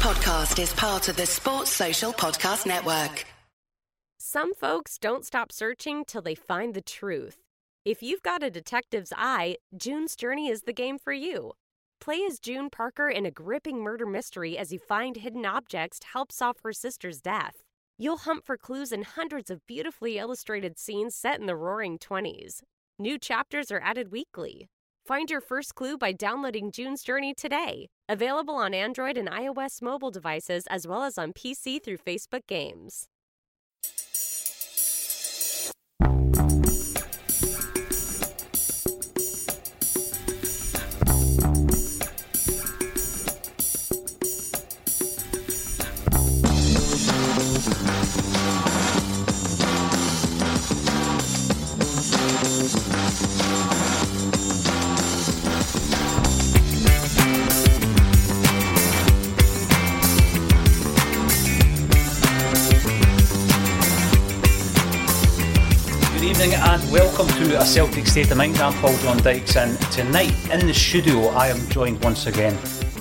Podcast is part of the Sports Social Podcast Network. Some folks don't stop searching till they find the truth. If you've got a detective's eye, June's Journey is the game for you. Play as June Parker in a gripping murder mystery as you find hidden objects to help solve her sister's death. You'll hunt for clues in hundreds of beautifully illustrated scenes set in the roaring 20s. New chapters are added weekly. Find your first clue by downloading June's Journey today. Available on Android and iOS mobile devices as well as on PC through Facebook Games. Evening and welcome to A Celtic State of Mind. I'm Paul John Dykes and tonight in the studio I am joined once again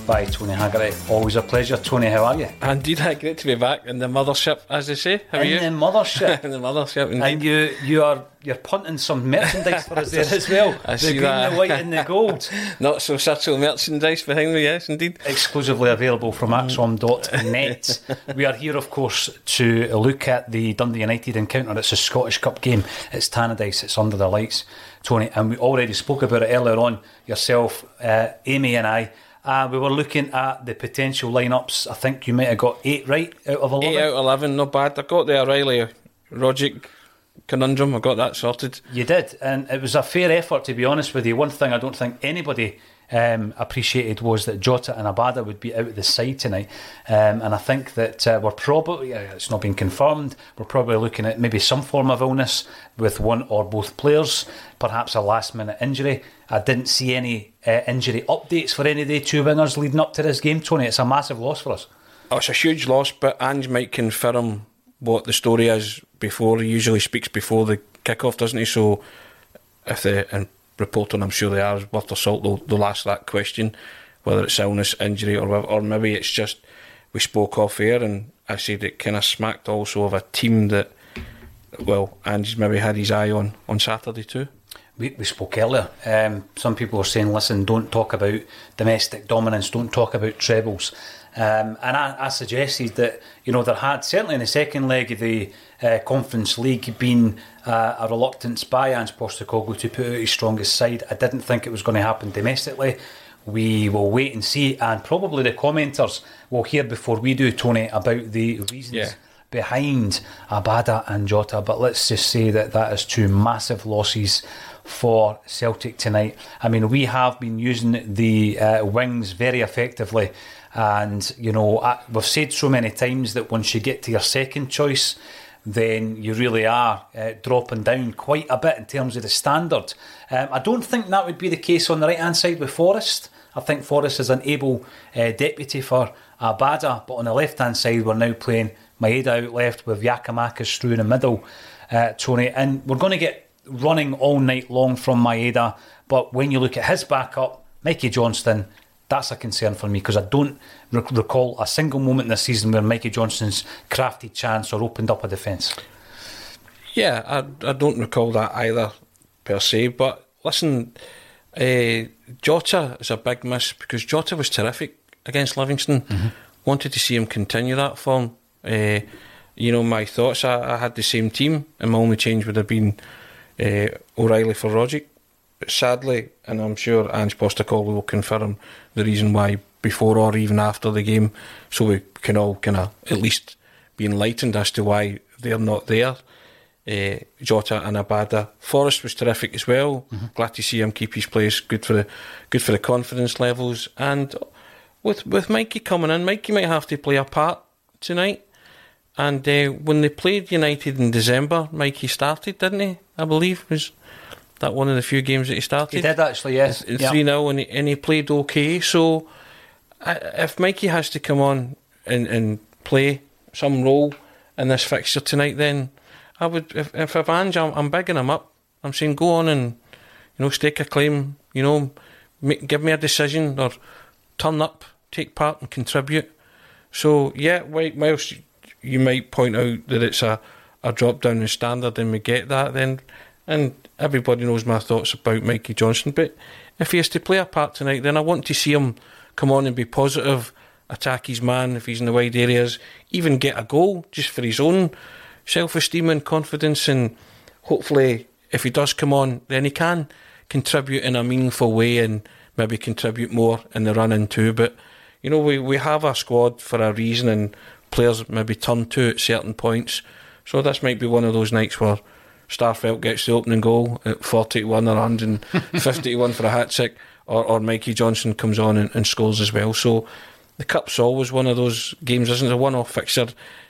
by Tony Haggerty. Always a pleasure. Tony, how are you? Indeed, great to be back in the mothership, as they say. How are in you? the mothership. in the mothership, indeed. and you you are you're punting some merchandise for us there as well. I the see green, that. the white and the gold. Not so subtle merchandise behind me, yes, indeed. exclusively available from ACSOM.net. we are here, of course, to look at the Dundee United encounter. It's a Scottish Cup game. It's Tannadice. It's under the lights, Tony. And we already spoke about it earlier on. Yourself, uh, Amy, and I. Uh, we were looking at the potential lineups. I think you might have got eight right out of eleven. 8 out of 11, not bad. I got the O'Riley Rogic conundrum, I got that sorted. You did, and it was a fair effort to be honest with you. One thing I don't think anybody um, appreciated was that Jota and Abada would be out of the side tonight, um, and I think that uh, we're probably uh, it's not been confirmed. We're probably looking at maybe some form of illness with one or both players, perhaps a last minute injury. I didn't see any uh, injury updates for any of the two wingers leading up to this game, Tony. It's a massive loss for us. Oh, it's a huge loss, but Ange might confirm what the story is before. He usually speaks before the kick-off, doesn't he? So if they, and reporting, I'm sure they are, worth their salt, they'll, they'll ask that question, whether it's illness, injury, or whatever, or maybe it's just we spoke off air and I said it kind of smacked also of a team that, well, Ange's maybe had his eye on on Saturday too. We, we spoke earlier. Um, some people are saying, listen, don't talk about domestic dominance, don't talk about trebles. Um, and I, I suggested that, you know, there had, certainly in the second leg of the uh, Conference League, been uh, a reluctance by Ange Postecoglou to put out his strongest side. I didn't think it was going to happen domestically. We will wait and see, and probably the commenters will hear before we do, Tony, about the reasons Yeah. behind Abada and Jota. But let's just say that that is two massive losses for Celtic tonight. I mean, we have been using the uh, wings very effectively. And, you know, I, we've said so many times that once you get to your second choice, then you really are uh, dropping down quite a bit in terms of the standard. Um, I don't think that would be the case on the right hand side with Forrest. I think Forrest is an able uh, deputy for Abada, but on the left hand side, we're now playing Maeda out left with Giakoumakis through in the middle, uh, Tony. And we're going to get running all night long from Maeda, but when you look at his backup, Mikey Johnston, that's a concern for me because I don't rec- recall a single moment this season where Mikey Johnston's crafted chance or opened up a defence. Yeah, I, I don't recall that either per se. But listen, Uh, Jota is a big miss because Jota was terrific against Livingston. Wanted to see him continue that form. Uh, you know, my thoughts, I, I had the same team, and my only change would have been uh, O'Riley for Rogic. But sadly, and I'm sure Ange Postecoglou will confirm the reason why before or even after the game, so we can all kind of at least be enlightened as to why they're not there. Uh, Jota and Abada. Forrest was terrific as well. Glad to see him keep his place. Good for the good for the confidence levels. And with with Mikey coming in, Mikey might have to play a part tonight. And uh, when they played United in December, Mikey started, didn't he? I believe was that one of the few games that he started. He did actually, yes. Yeah. three 0 and he, and he played okay. So if Mikey has to come on and, and play some role in this fixture tonight, then I would. If if I'm Ange, I'm, I'm bigging him up. I'm saying go on and you know stake a claim. You know, make, give me a decision or turn up, take part and contribute. So yeah, whi- whilst you might point out that it's a, a drop down in standard, and we get that, then and everybody knows my thoughts about Mikey Johnston. But if he has to play a part tonight, then I want to see him come on and be positive, attack his man if he's in the wide areas, even get a goal just for his own self esteem and confidence. And hopefully, if he does come on, then he can contribute in a meaningful way and maybe contribute more in the run in too. But you know, we, we have a squad for a reason, and players maybe turn to at certain points. So this might be one of those nights where Starfelt gets the opening goal at 40 to 1 or 150 to 1 for a hat trick, or, or Mikey Johnston comes on and, and scores as well. So the Cup's always one of those games, isn't it? A one off fixture,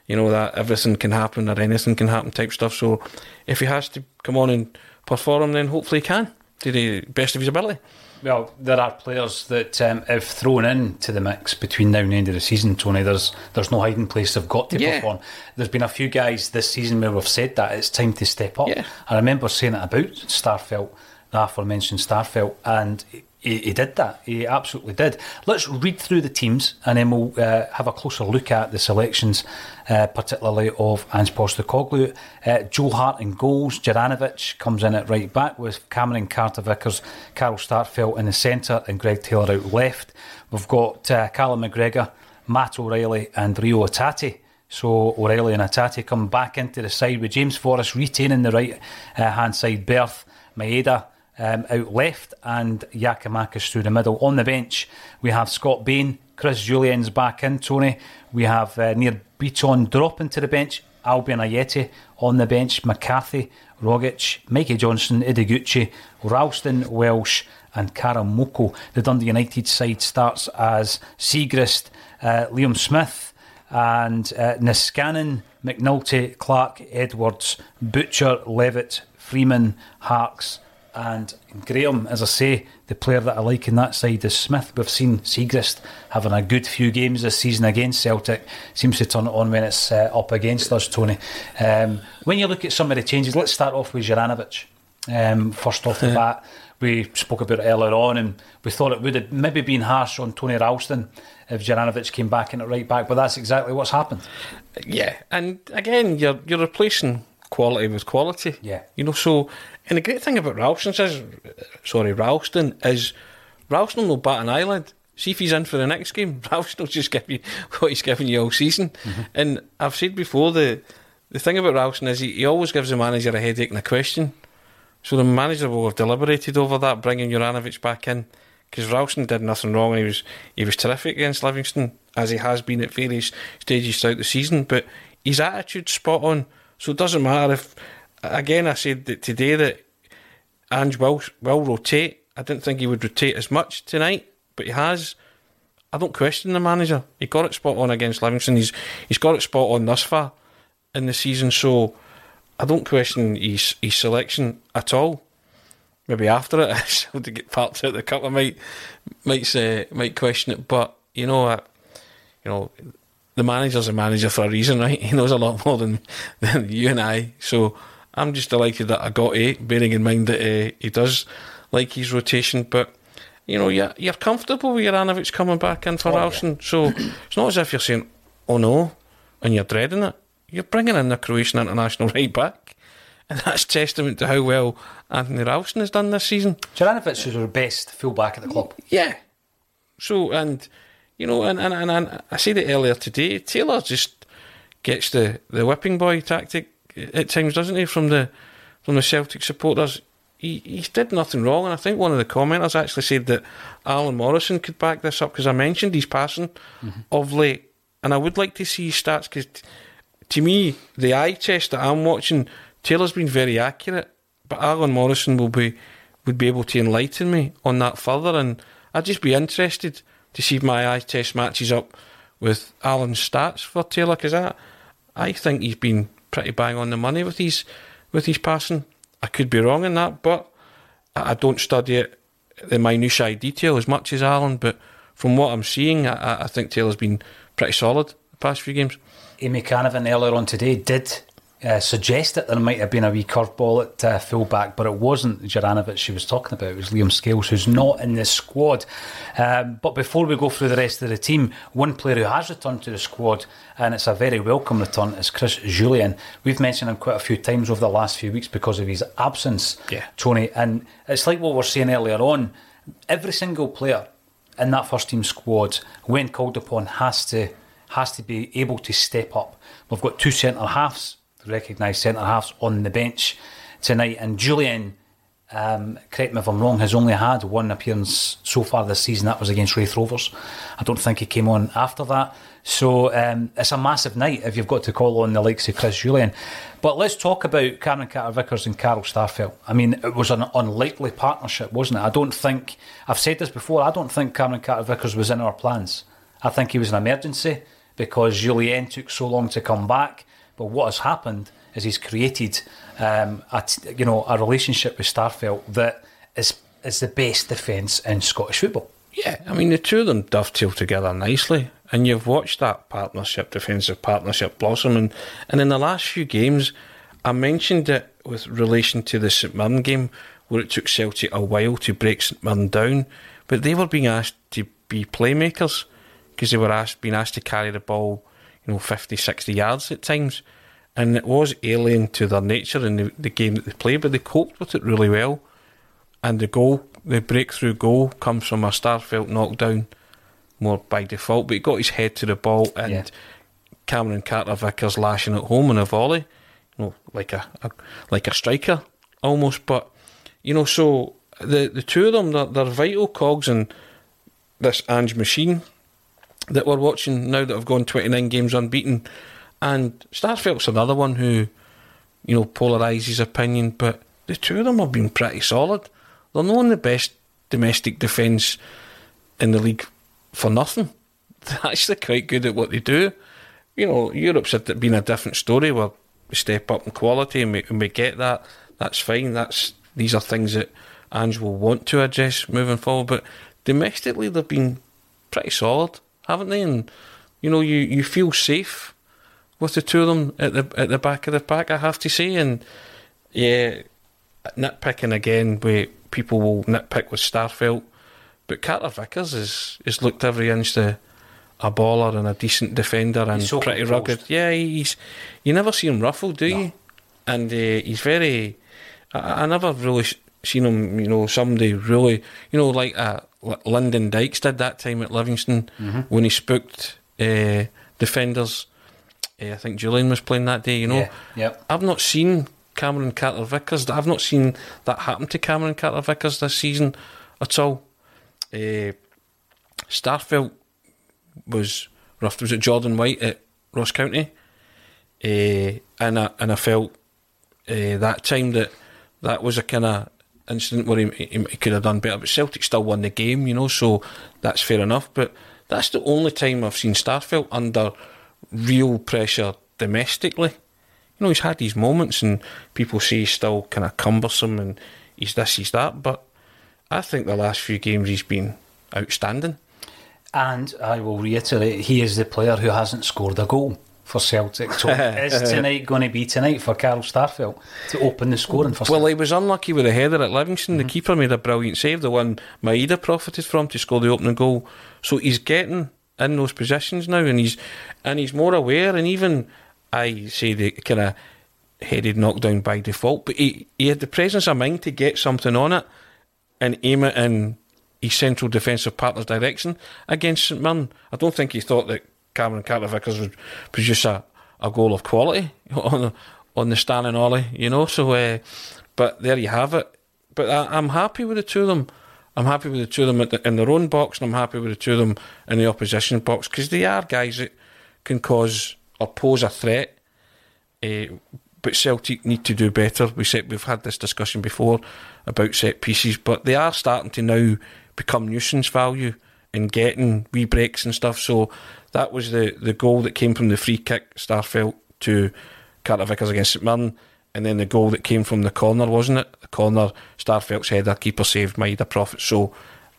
you know, that everything can happen or anything can happen type stuff. So if he has to come on and perform, then hopefully he can to the best of his ability. Well, there are players that um, have thrown into the mix between now and the end of the season, Tony. There's there's no hiding place. They've got to Yeah. perform. There's been a few guys this season where we've said that it's time to step up. Yeah. I remember saying it about Starfelt, the aforementioned Starfelt, and he, he did that. He absolutely did. Let's read through the teams and then we'll uh, have a closer look at the selections, uh, particularly of Ange Postecoglou. Uh, Joe Hart in goals. Juranovic comes in at right back with Cameron Carter Vickers, Carl Starfelt in the centre, and Greg Taylor out left. We've got uh, Callum McGregor, Matt O'Riley, and Reo Hatate. So O'Riley and Hatate come back into the side with James Forrest retaining the right uh, hand side berth. Maeda um, out left and Giakoumakis through the middle. On the bench, we have Scott Bain, Chris Jullien's back in, Tony. We have uh, Nir Bitton dropping to the bench, Albian Ajeti on the bench, McCarthy, Rogic, Mikey Johnston, Ideguchi, Ralston, Welsh, and Karamoko. The Dundee United side starts as Siegrist, uh, Liam Smith, and uh, Niskanen, McNulty, Clark, Edwards, Butcher, Levitt, Freeman, Harkes, and Graham. As I say, the player that I like in that side is Smith. We've seen Siegrist having a good few games this season against Celtic. Seems to turn it on when it's uh, up against us, Tony. Um, when you look at some of the changes, let's start off with Juranovic. Um, first off the bat, we spoke about it earlier on, and we thought it would have maybe been harsh on Tony Ralston if Juranovic came back in at right back, but that's exactly what's happened. Yeah, and again, you're you're replacing quality with quality. Yeah. you know. So, and the great thing about Ralston is, sorry, Ralston is Ralston will bat an eyelid. See if he's in for the next game. Ralston will just give you what he's given you all season. Mm-hmm. And I've said before the the thing about Ralston is he, he always gives the manager a headache and a question. So the manager will have deliberated over that, bringing Juranovic back in, because Ralston did nothing wrong. He was he was terrific against Livingston, as he has been at various stages throughout the season. But his attitude's spot on, so it doesn't matter if. Again, I said that today that Ange will will rotate. I didn't think he would rotate as much tonight, but he has. I don't question the manager. He got it spot on against Livingston. He's he's got it spot on thus far in the season. So I don't question his his selection at all. Maybe after it, so to get parked out the cup, I might might say might question it. But you know, uh, you know, the manager's a manager for a reason, right? He knows a lot more than than you and I. So I'm just delighted that I got eight, bearing in mind that uh, he does like his rotation. But you know, you're you're comfortable with Juranovic coming back in for Ralston. So it's not as if you're saying, "Oh no," and you're dreading it. You're bringing in the Croatian international right back, and that's testament to how well Anthony Ralston has done this season. Juranovic is our best fullback at the club. Yeah. So and you know, and, and, and, and I said it earlier today. Taylor just gets the, the whipping boy tactic at times, doesn't he? From the from the Celtic supporters, he he did nothing wrong, and I think one of the commenters actually said that Alan Morrison could back this up because I mentioned his passing mm-hmm. of late, and I would like to see his stats because to me the eye test that I'm watching, Taylor's been very accurate, but Alan Morrison will be would be able to enlighten me on that further, and I'd just be interested to see if my eye test matches up with Alan's stats for Taylor because I I think he's been pretty bang on the money with his with his passing. I could be wrong in that, but I don't study it the minutiae detail as much as Alan. But from what I'm seeing, I, I- I think Taylor's been pretty solid the past few games. Amy Canavan earlier on today did uh, suggest that there might have been a wee curveball at uh, fullback, but it wasn't Juranovic she was talking about. It was Liam Scales, who's not in the squad. Um, but before we go through the rest of the team, one player who has returned to the squad, and it's a very welcome return, is Chris Jullien. We've mentioned him quite a few times over the last few weeks because of his absence, Yeah. Tony. And it's like what we were saying earlier on. Every single player in that first team squad, when called upon, has to has to be able to step up. We've got two centre halves, recognised centre halves on the bench tonight, and Jullien. Um, correct me if I'm wrong. Has only had one appearance so far this season. That was against Raith Rovers. I don't think he came on after that. So um, it's a massive night if you've got to call on the likes of Chris Jullien. But let's talk about Cameron Carter Vickers and Carl Starfelt. I mean, it was an unlikely partnership, wasn't it? I don't think I've said this before. I don't think Cameron Carter Vickers was in our plans. I think he was an emergency because Jullien took so long to come back. But what has happened is he's created, um, a you know, a relationship with Starfelt that is is the best defence in Scottish football. Yeah, I mean the two of them dovetail together nicely, and you've watched that partnership, defensive partnership, blossom. And, and in the last few games, I mentioned it with relation to the St Mirren game, where it took Celtic a while to break St Mirren down, but they were being asked to be playmakers because they were asked, being asked to carry the ball, you know, 50, 60 yards at times, and it was alien to their nature in the, the game that they played, but they coped with it really well and the goal, the breakthrough goal, comes from a Starfelt knockdown, more by default. But he got his head to the ball, and Yeah. Cameron Carter Vickers lashing it home in a volley, you know, like a, a like a striker almost. But you know, so the the two of them, they're, they're vital cogs in this Ange machine that we're watching now that have gone 29 games unbeaten. And Starfelt's another one who, you know, polarises opinion, but the two of them have been pretty solid. They're not in the best domestic defence in the league for nothing. They're actually quite good at what they do. You know, Europe's been a different story where we step up in quality and we, and we get that. That's fine. That's These are things that Ange will want to address moving forward. But domestically, they've been pretty solid, haven't they? And, you know, you, you feel safe with the two of them at the at the back of the pack, I have to say. And yeah, nitpicking again, where people will nitpick with Starfelt, but Carter Vickers is is looked every inch the a baller and a decent defender and so pretty composed. rugged. Yeah, he's you never see him ruffled, do you? And uh, he's very. I, I never really seen him. You know, somebody really. You know, like uh, Lyndon Dykes did that time at Livingston Mm-hmm. when he spooked uh, defenders. Uh, I think Jullien was playing that day. You know, Yeah, yep. I've not seen Cameron Carter Vickers. I've not seen that happen to Cameron Carter Vickers this season at all. Uh, Starfelt was rough. Was it Jordan White at Ross County? Uh, and I and I felt uh, that time that that was a kind of incident where he, he, he could have done better. But Celtic still won the game, you know, so that's fair enough. But that's the only time I've seen Starfelt under real pressure domestically. You know, he's had these moments, and people say he's still kind of cumbersome and he's this, he's that. But I think the last few games he's been outstanding. And I will reiterate, he is the player who hasn't scored a goal for Celtic. So is tonight going to be tonight for Carl Starfelt to open the scoring for Well, Celtic? he was unlucky with a header at Livingston. The mhm. keeper made a brilliant save, the one Maeda profited from to score the opening goal. So he's getting in those positions now, and he's and he's more aware. And even I say the kind of headed knockdown by default, but he, he had the presence of mind to get something on it and aim it in his central defensive partner's direction against St Mirren. I don't think he thought that Cameron Carter Vickers would produce a, a goal of quality on the, on the ollie, you know. So, uh, but there you have it. But I, I'm happy with the two of them. I'm happy with the two of them the, in their own box, and I'm happy with the two of them in the opposition box because they are guys that can cause or pose a threat. Uh, but Celtic need to do better. We said we've had this discussion before about set pieces, but they are starting to now become nuisance value in getting wee breaks and stuff. So that was the, the goal that came from the free kick, Starfelt to Carter Vickers against St Mirren, and then the goal that came from the corner, wasn't it? The corner, Starfelt's header, keeper saved, made a profit. So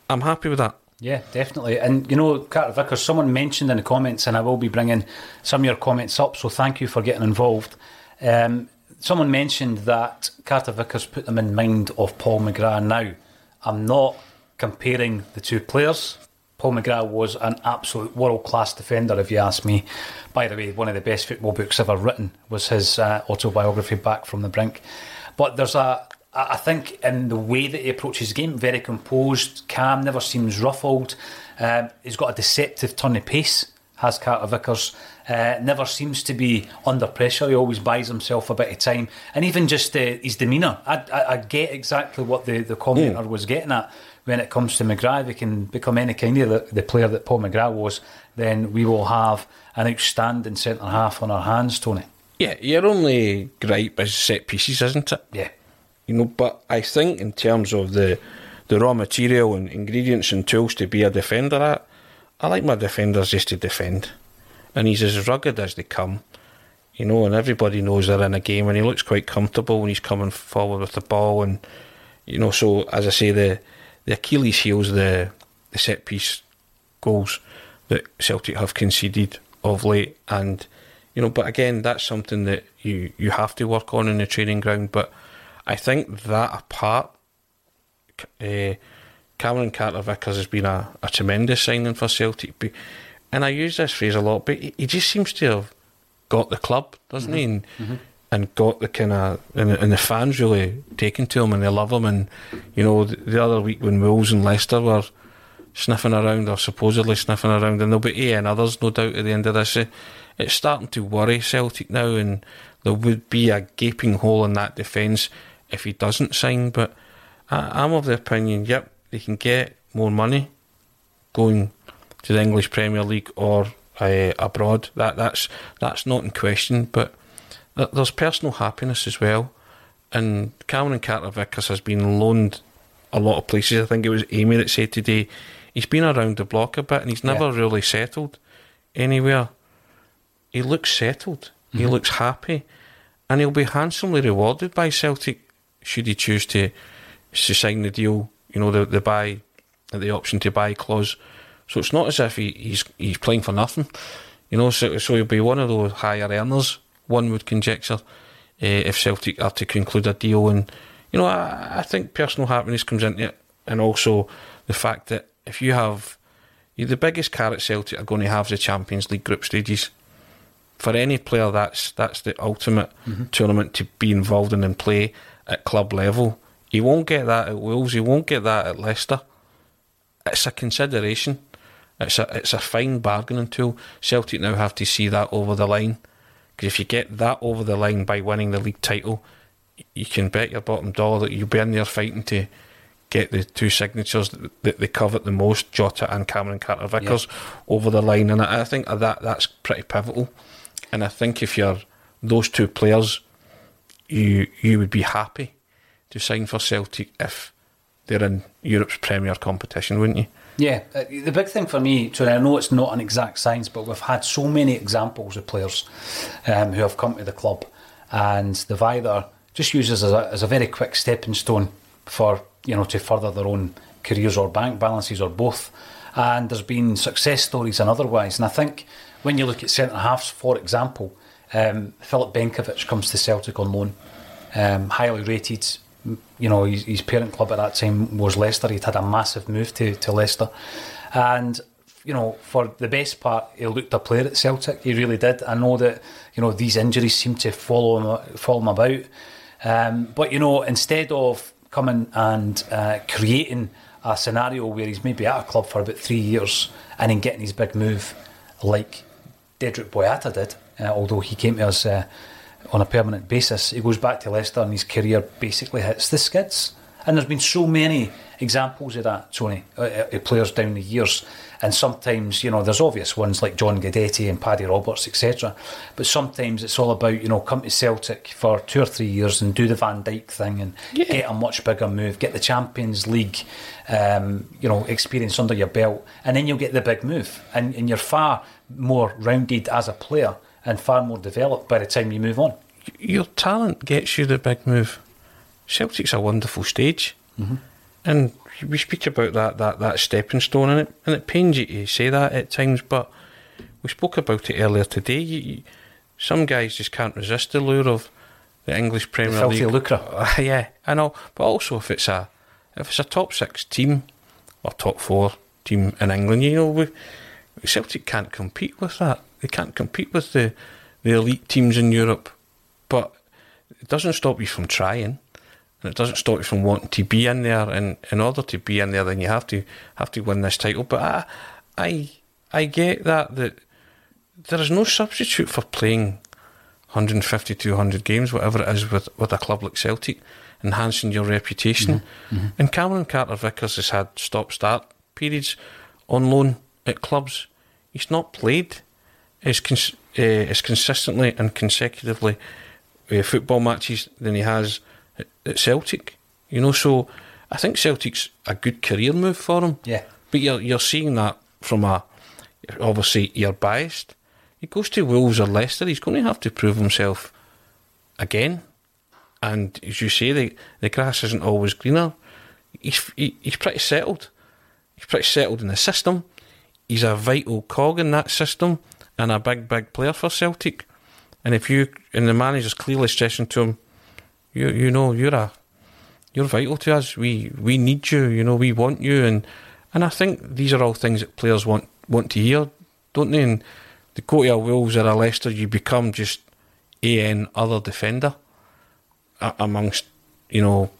I'm happy with that. Yeah, definitely. And you know, Carter Vickers, someone mentioned in the comments, and I will be bringing some of your comments up. So thank you for getting involved. Um, someone mentioned that Carter Vickers put them in mind of Paul McGrath. Now, I'm not comparing the two players. Paul McGrath was an absolute world class defender, if you ask me. By the way, one of the best football books ever written was his uh, autobiography, Back from the Brink. But there's a, I think, in the way that he approaches the game, very composed, calm, never seems ruffled. Um, he's got a deceptive turn of pace, has Carter Vickers. Uh, never seems to be under pressure. He always buys himself a bit of time, and even just uh, his demeanour. I, I, I, get exactly what the the commenter mm. was getting at when it comes to McGrath. If he can become any kind of the, the player that Paul McGrath was, then we will have an outstanding centre half on our hands, Tony. Yeah, your only gripe is set pieces, isn't it? Yeah. You know, but I think in terms of the the raw material and ingredients and tools to be a defender, I, I like my defenders just to defend and he's as rugged as they come. You know, and everybody knows they're in a game, and he looks quite comfortable when he's coming forward with the ball, and you know. So as I say, the the Achilles heels the the set piece goals that Celtic have conceded of late, and you know. But again, that's something that you you have to work on in the training ground. But I think that apart, uh, Cameron Carter Vickers has been a, a tremendous signing for Celtic and I use this phrase a lot, but he, just seems to have got the club, doesn't mm-hmm. he? And, mm-hmm. And, got the kind of and, and, the fans really taken to him and they love him. And you know, the, the, other week when Wolves and Leicester were sniffing around or supposedly sniffing around, and there'll be A and others, no doubt, at the end of this. It's starting to worry Celtic now, and there would be a gaping hole in that defence if he doesn't sign. But I, I'm of the opinion, yep, they can get more money going to the English Premier League or uh, abroad. That that's that's not in question. But there's personal happiness as well. And Cameron Carter Vickers has been loaned a lot of places. I think it was Amy that said today he's been around the block a bit and he's never yeah. really settled anywhere. He looks settled. Mm-hmm. He looks happy, and he'll be handsomely rewarded by Celtic should he choose to to sign the deal. You know the the buy the option to buy clause so it's not as if he, he's he's playing for nothing, you know. So, so he'll be one of those higher earners. One would conjecture uh, if Celtic are to conclude a deal, and you know, I, I think personal happiness comes into it, and also the fact that if you have the biggest carrot Celtic are going to have the Champions League group stages. For any player, that's that's the ultimate mm-hmm. tournament to be involved in and play at club level. He won't get that at Wolves. He won't get that at Leicester. It's a consideration. It's a it's a fine bargaining tool. Celtic now have to see that over the line because if you get that over the line by winning the league title, you can bet your bottom dollar that you'll be in there fighting to get the two signatures that they covet the most, Jota and Cameron Carter Vickers, yeah. over the line. And I think that that's pretty pivotal. And I think if you're those two players, you you would be happy to sign for Celtic if they're in Europe's premier competition, wouldn't you? Yeah, uh, the big thing for me, so I know it's not an exact science, but we've had so many examples of players um, who have come to the club and they've either just used as a, as a very quick stepping stone for, you know, to further their own careers or bank balances or both. And there's been success stories and otherwise. And I think when you look at centre halves, for example, um, Filip Benkovic comes to Celtic on loan, um, highly rated, you know, his, his, parent club at that time was Leicester. He'd had a massive move to, to Leicester. And you know, for the best part, he looked a player at Celtic. He really did. I know that you know these injuries seem to follow him, follow him about. Um, but you know, instead of coming and uh, creating a scenario where he's maybe at a club for about three years and then getting his big move, like Dedryck Boyata did, uh, although he came to us uh, on a permanent basis, he goes back to Leicester and his career basically hits the skids. And there's been so many examples of that, Tony, uh, uh, players down the years. And sometimes, you know, there's obvious ones like John Guidetti and Paddy Roberts, etc. But sometimes it's all about, you know, come to Celtic for two or three years and do the Van Dijk thing and Yeah. get a much bigger move, get the Champions League, um, you know, experience under your belt, and then you'll get the big move. And, and you're far more rounded as a player and far more developed by the time you move on. your talent gets you the big move. Celtic's a wonderful stage, and we speak about that that that stepping stone, and it and it pains you to say that at times, but we spoke about it earlier today. You, you, some guys just can't resist the lure of the English Premier filthy League. lucre. Uh, yeah, I know, but also if it's a if it's a top six team or top four team in England, you know, we, Celtic can't compete with that. They can't compete with the the elite teams in Europe, but it doesn't stop you from trying, and it doesn't stop you from wanting to be in there. And in order to be in there, then you have to have to win this title. But I, I, I get that that there is no substitute for playing 150, 200 games, whatever it is, with with a club like Celtic, enhancing your reputation. Mm-hmm. Mm-hmm. And Cameron Carter Vickers has had stop start periods on loan at clubs. He's not played as cons- uh, as consistently and consecutively uh, football matches than he has at, at Celtic. You know, so I think Celtic's a good career move for him. Yeah. But you're you're seeing that from a obviously you're biased. He goes to Wolves or Leicester, he's going to have to prove himself again. And as you say, the the grass isn't always greener. He's he, he's pretty settled. He's pretty settled in the system. He's a vital cog in that system and a big, big player for Celtic. And if you and the manager's clearly stressing to him, you you know you're a you're vital to us. We we need you. You know we want you. And and I think these are all things that players want want to hear, don't they? And they go Wolves or a Leicester, you become just an other defender amongst you know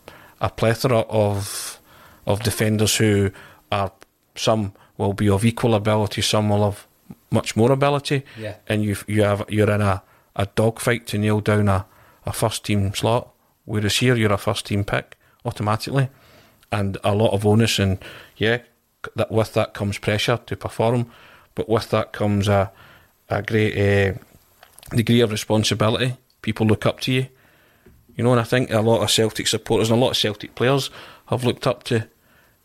a plethora of of defenders who are some will be of equal ability, some will have much more ability, Yeah. and you you have you're in a a dogfight to nail down a, a first team slot. Whereas here you're a first team pick automatically, and a lot of onus, and yeah, that with that comes pressure to perform, but with that comes a a great uh, degree of responsibility. People look up to you, you know, and I think a lot of Celtic supporters and a lot of Celtic players have looked up to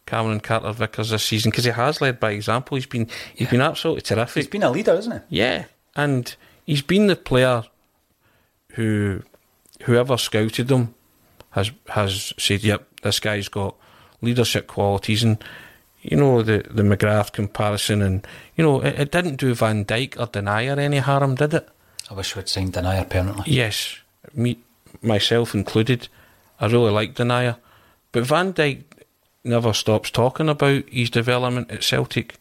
Cameron Carter Vickers this season because he has led by example. He's been he's been absolutely terrific. He's been a leader, isn't he? Yeah, and he's been the player who whoever scouted him has has said, "Yep, this guy's got leadership qualities." And you know the the McGrath comparison, and you know it, it didn't do Van Dijk or Denayer any harm, did it? I wish we'd signed Denayer permanently. Yes, me myself included. I really like Denayer, but Van Dijk never stops talking about his development at Celtic.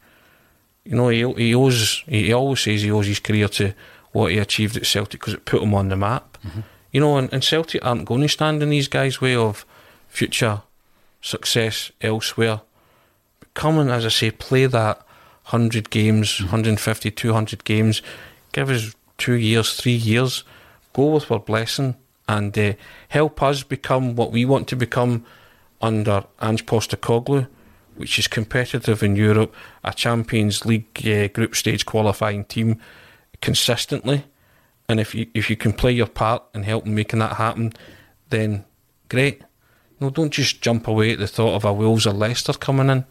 You know, he he owes he always says he owes his career to what he achieved at Celtic because it put him on the map. You know, and, and Celtic aren't going to stand in these guys' way of future success elsewhere. But come and, as I say, play that 100 games, 150, 200 games, give us two years, three years, go with our blessing and uh, help us become what we want to become under Ange Postecoglou, which is competitive in Europe, a Champions League uh, group stage qualifying team consistently. And if you if you can play your part and help in making that happen, then great. No, don't just jump away at the thought of a Wolves or Leicester coming in.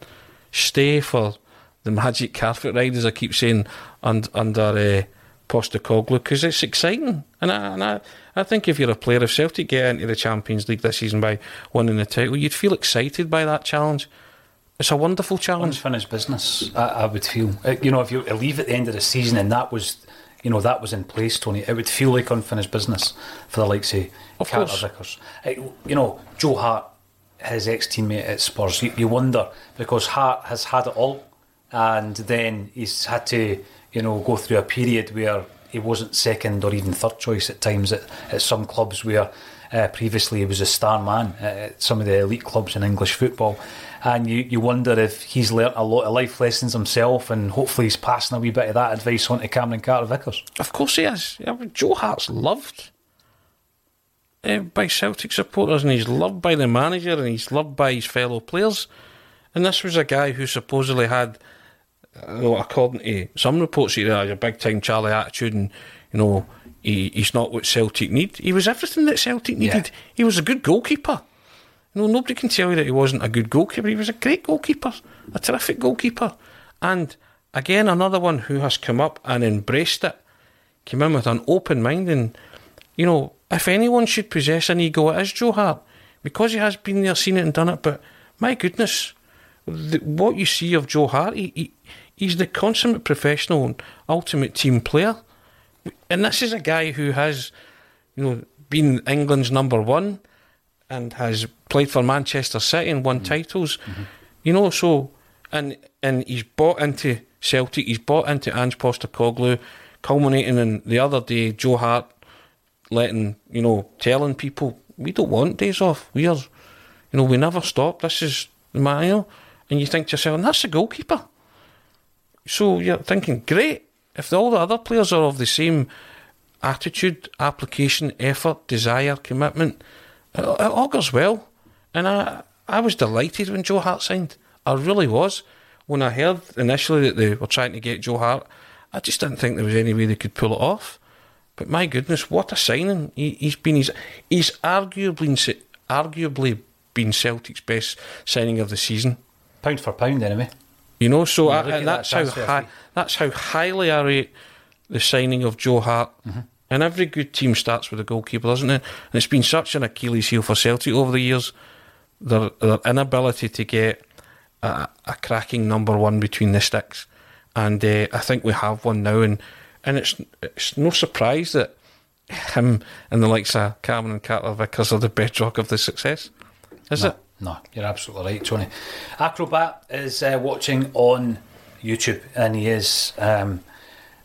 Stay for the magic carpet ride, as I keep saying, und, under uh, Postecoglou, because it's exciting. And, I, and I, I think if you're a player, if Celtic get into the Champions League this season by winning the title, you'd feel excited by that challenge. It's a wonderful challenge. Unfinished business, I, I would feel. Uh, You know, if you leave at the end of the season and that was, you know, that was in place, Tony, it would feel like unfinished business for the likes of, Of Carter course. Vickers. You know, Joe Hart, his ex teammate at Spurs, you, you wonder because Hart has had it all and then he's had to, you know, go through a period where he wasn't second or even third choice at times at, at some clubs where uh, previously he was a star man at some of the elite clubs in English football. And you, you wonder if he's learnt a lot of life lessons himself, and hopefully he's passing a wee bit of that advice on to Cameron Carter Vickers. Of course he is. Joe Hart's loved uh, by Celtic supporters, and he's loved by the manager, and he's loved by his fellow players. And this was a guy who supposedly had, uh, well, according to some reports, he had a big time Charlie attitude, and you know he, he's not what Celtic need. He was everything that Celtic needed. Yeah. He was a good goalkeeper. You know, nobody can tell you that he wasn't a good goalkeeper. He was a great goalkeeper, a terrific goalkeeper, and again another one who has come up and embraced it, came in with an open mind, and you know, if anyone should possess an ego, it is Joe Hart because he has been there, seen it, and done it. But my goodness, the, what you see of Joe Hart, he, he, he's the consummate professional and ultimate team player. And this is a guy who has, you know, been England's number one and has played for Manchester City and won mm-hmm. titles. Mm-hmm. You know, so and and he's bought into Celtic, he's bought into Ange Postecoglou, culminating in the other day, Joe Hart letting, you know, telling people, we don't want days off. We are, you know, we never stop. This is man, you know. And you think to yourself, and that's the goalkeeper. So you're thinking, great. If all the other players are of the same attitude, application, effort, desire, commitment, it, it augurs well. And I, I was delighted when Joe Hart signed. I really was. When I heard initially that they were trying to get Joe Hart, I just didn't think there was any way they could pull it off. But my goodness, what a signing! He, he's been he's, he's arguably arguably been Celtic's best signing of the season. Pound for pound, anyway. You know, so I, look at and that that's how transfer high, that's how highly I rate the signing of Joe Hart. Mm-hmm. And every good team starts with a goalkeeper, doesn't it? And it's been such an Achilles heel for Celtic over the years. Their, their inability to get a, a cracking number one between the sticks, and uh, I think we have one now. And and it's it's no surprise that him and the likes of Cameron and Carter Vickers are the bedrock of the success, is it? No, you're absolutely right, Tony. Acrobat is uh, watching on YouTube, and he is, um,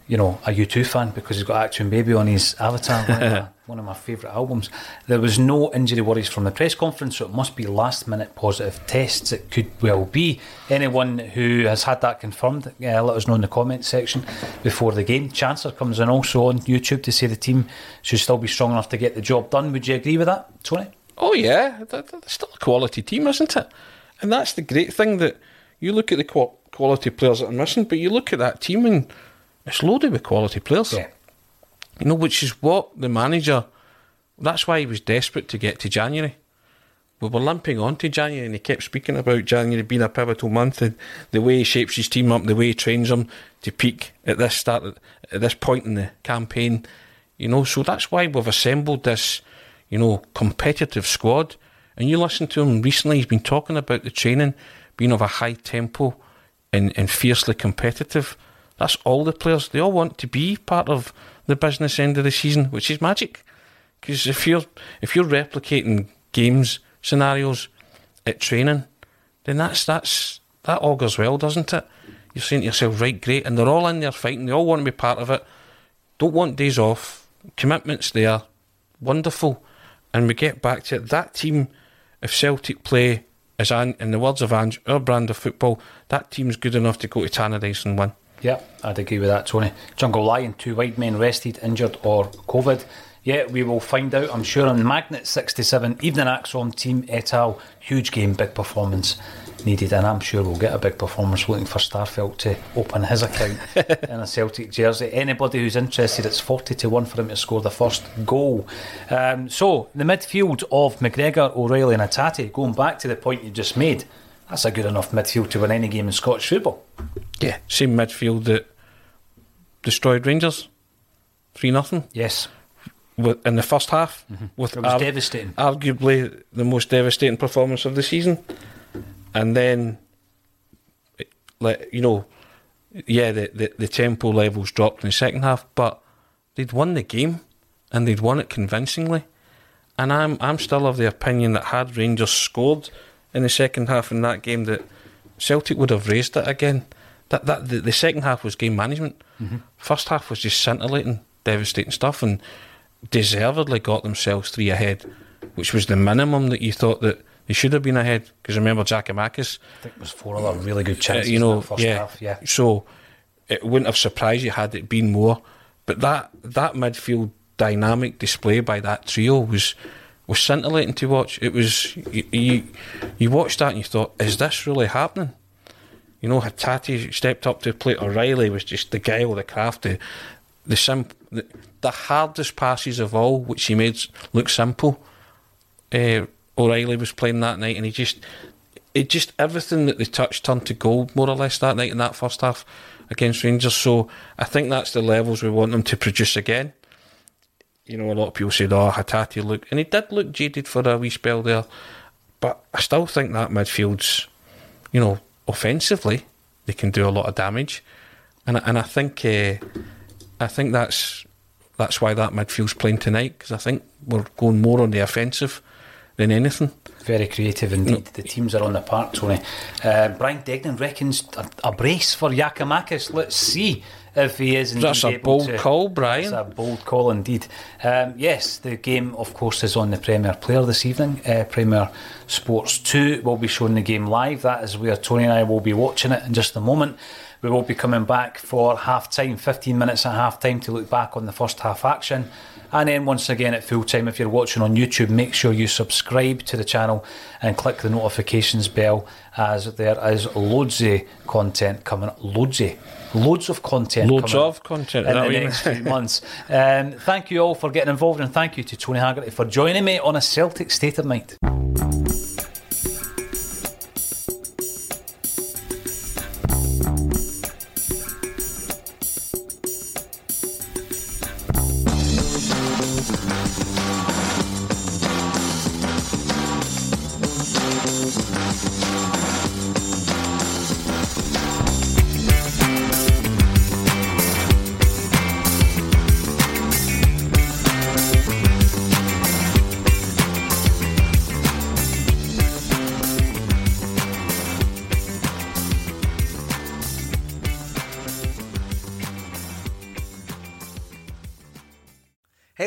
you know, a U2 fan because he's got Achtung Baby on his avatar, one of my, one of my favourite albums. There was no injury worries from the press conference, so it must be last minute positive tests. It could well be. Anyone who has had that confirmed, uh, let us know in the comments section before the game. Chancellor comes in also on YouTube to say the team should still be strong enough to get the job done. Would you agree with that, Tony? Oh yeah, they're, they're still a quality team, isn't it? And that's the great thing that you look at the quality players that are missing, but you look at that team and it's loaded with quality players. Yeah. You know, which is what the manager. That's why he was desperate to get to January. We were limping on to January, and he kept speaking about January being a pivotal month, and the way he shapes his team up, the way he trains them to peak at this start at this point in the campaign. You know, so that's why we've assembled this, you know, competitive squad. And you listen to him recently; he's been talking about the training being of a high tempo and, and fiercely competitive. That's all the players. They all want to be part of the business end of the season, which is magic. Because if you're if you're replicating games scenarios at training, then that's that's that augurs well, doesn't it? You're saying to yourself, right, great, and they're all in there fighting. They all want to be part of it. Don't want days off. Commitments there, wonderful. And we get back to it. That team, if Celtic play as An- in the words of Ange, our brand of football, that team's good enough to go to Tannadice and win. Yeah, I'd agree with that, Tony. Jungle Lion, two wide men rested, injured, or COVID. Yeah, we will find out, I'm sure, on Magnet 67, Evening Axon, Team Etal. Huge game, big performance needed, and I'm sure we'll get a big performance looking for Starfelt to open his account in a Celtic jersey. Anybody who's interested, it's 40 to 1 for him to score the first goal. Um, so, the midfield of McGregor, O'Riley, and Hatate, going back to the point you just made, that's a good enough midfield to win any game in Scottish football. Yeah, same midfield that destroyed Rangers, three nothing. Yes. With- in the first half, with It was ar- devastating. arguably the most devastating performance of the season. And then, like you know, yeah, the, the the tempo levels dropped in the second half, but they'd won the game, and they'd won it convincingly. And I'm I'm still of the opinion that had Rangers scored in the second half in that game, that Celtic would have raised it again. that that the, the second half was game management. Mm-hmm. First half was just scintillating, devastating stuff, and deservedly got themselves three ahead, which was the minimum that you thought that they should have been ahead. Because remember, Jack Giakoumakis, I think it was four other really good uh, chances you know, yeah, half. Yeah. So it wouldn't have surprised you had it been more. But that that midfield dynamic display by that trio was was scintillating to watch. It was you you, you watched that and you thought, is this really happening? You know, Hatate stepped up to plate. O'Riley was just the guile, the craft, the the, sim- the the hardest passes of all, which he made look simple. Uh, O'Riley was playing that night, and he just it just everything that they touched turned to gold more or less that night in that first half against Rangers. So I think that's the levels we want them to produce again. You know, a lot of people said, "Oh, Hatate look," and he did look jaded for a wee spell there. But I still think that midfield's, you know, offensively they can do a lot of damage, and and I think uh, I think that's that's why that midfield's playing tonight because I think we're going more on the offensive than anything. Very creative indeed. The teams are on the park, Tony. Uh, Brian Degnan reckons a, a brace for Giakoumakis. Let's see if he is indeed That's a bold to- call, Brian. That's a bold call indeed. Um, yes, the game, of course, is on the Premier Player this evening. Uh, Premier Sports 2 will be showing the game live. That is where Tony and I will be watching it in just a moment. We will be coming back for half time, 15 minutes at half time to look back on the first half action. And then once again at full time, if you're watching on YouTube, make sure you subscribe to the channel and click the notifications bell as there is loads of content coming. Loads of, loads of content Loads of content, in the next few months. Um, thank you all for getting involved and thank you to Tony Haggerty for joining me on a Celtic State of Mind.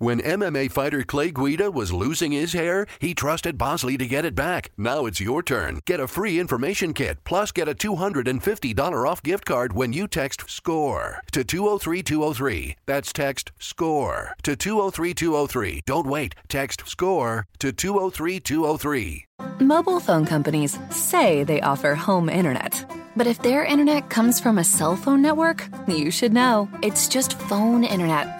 When MMA fighter Clay Guida was losing his hair, he trusted Bosley to get it back. Now it's your turn. Get a free information kit, plus get a $250 off gift card when you text SCORE to 203203. That's text SCORE to 203203. Don't wait. Text SCORE to 203203. Mobile phone companies say they offer home internet. But if their internet comes from a cell phone network, you should know. It's just phone internet,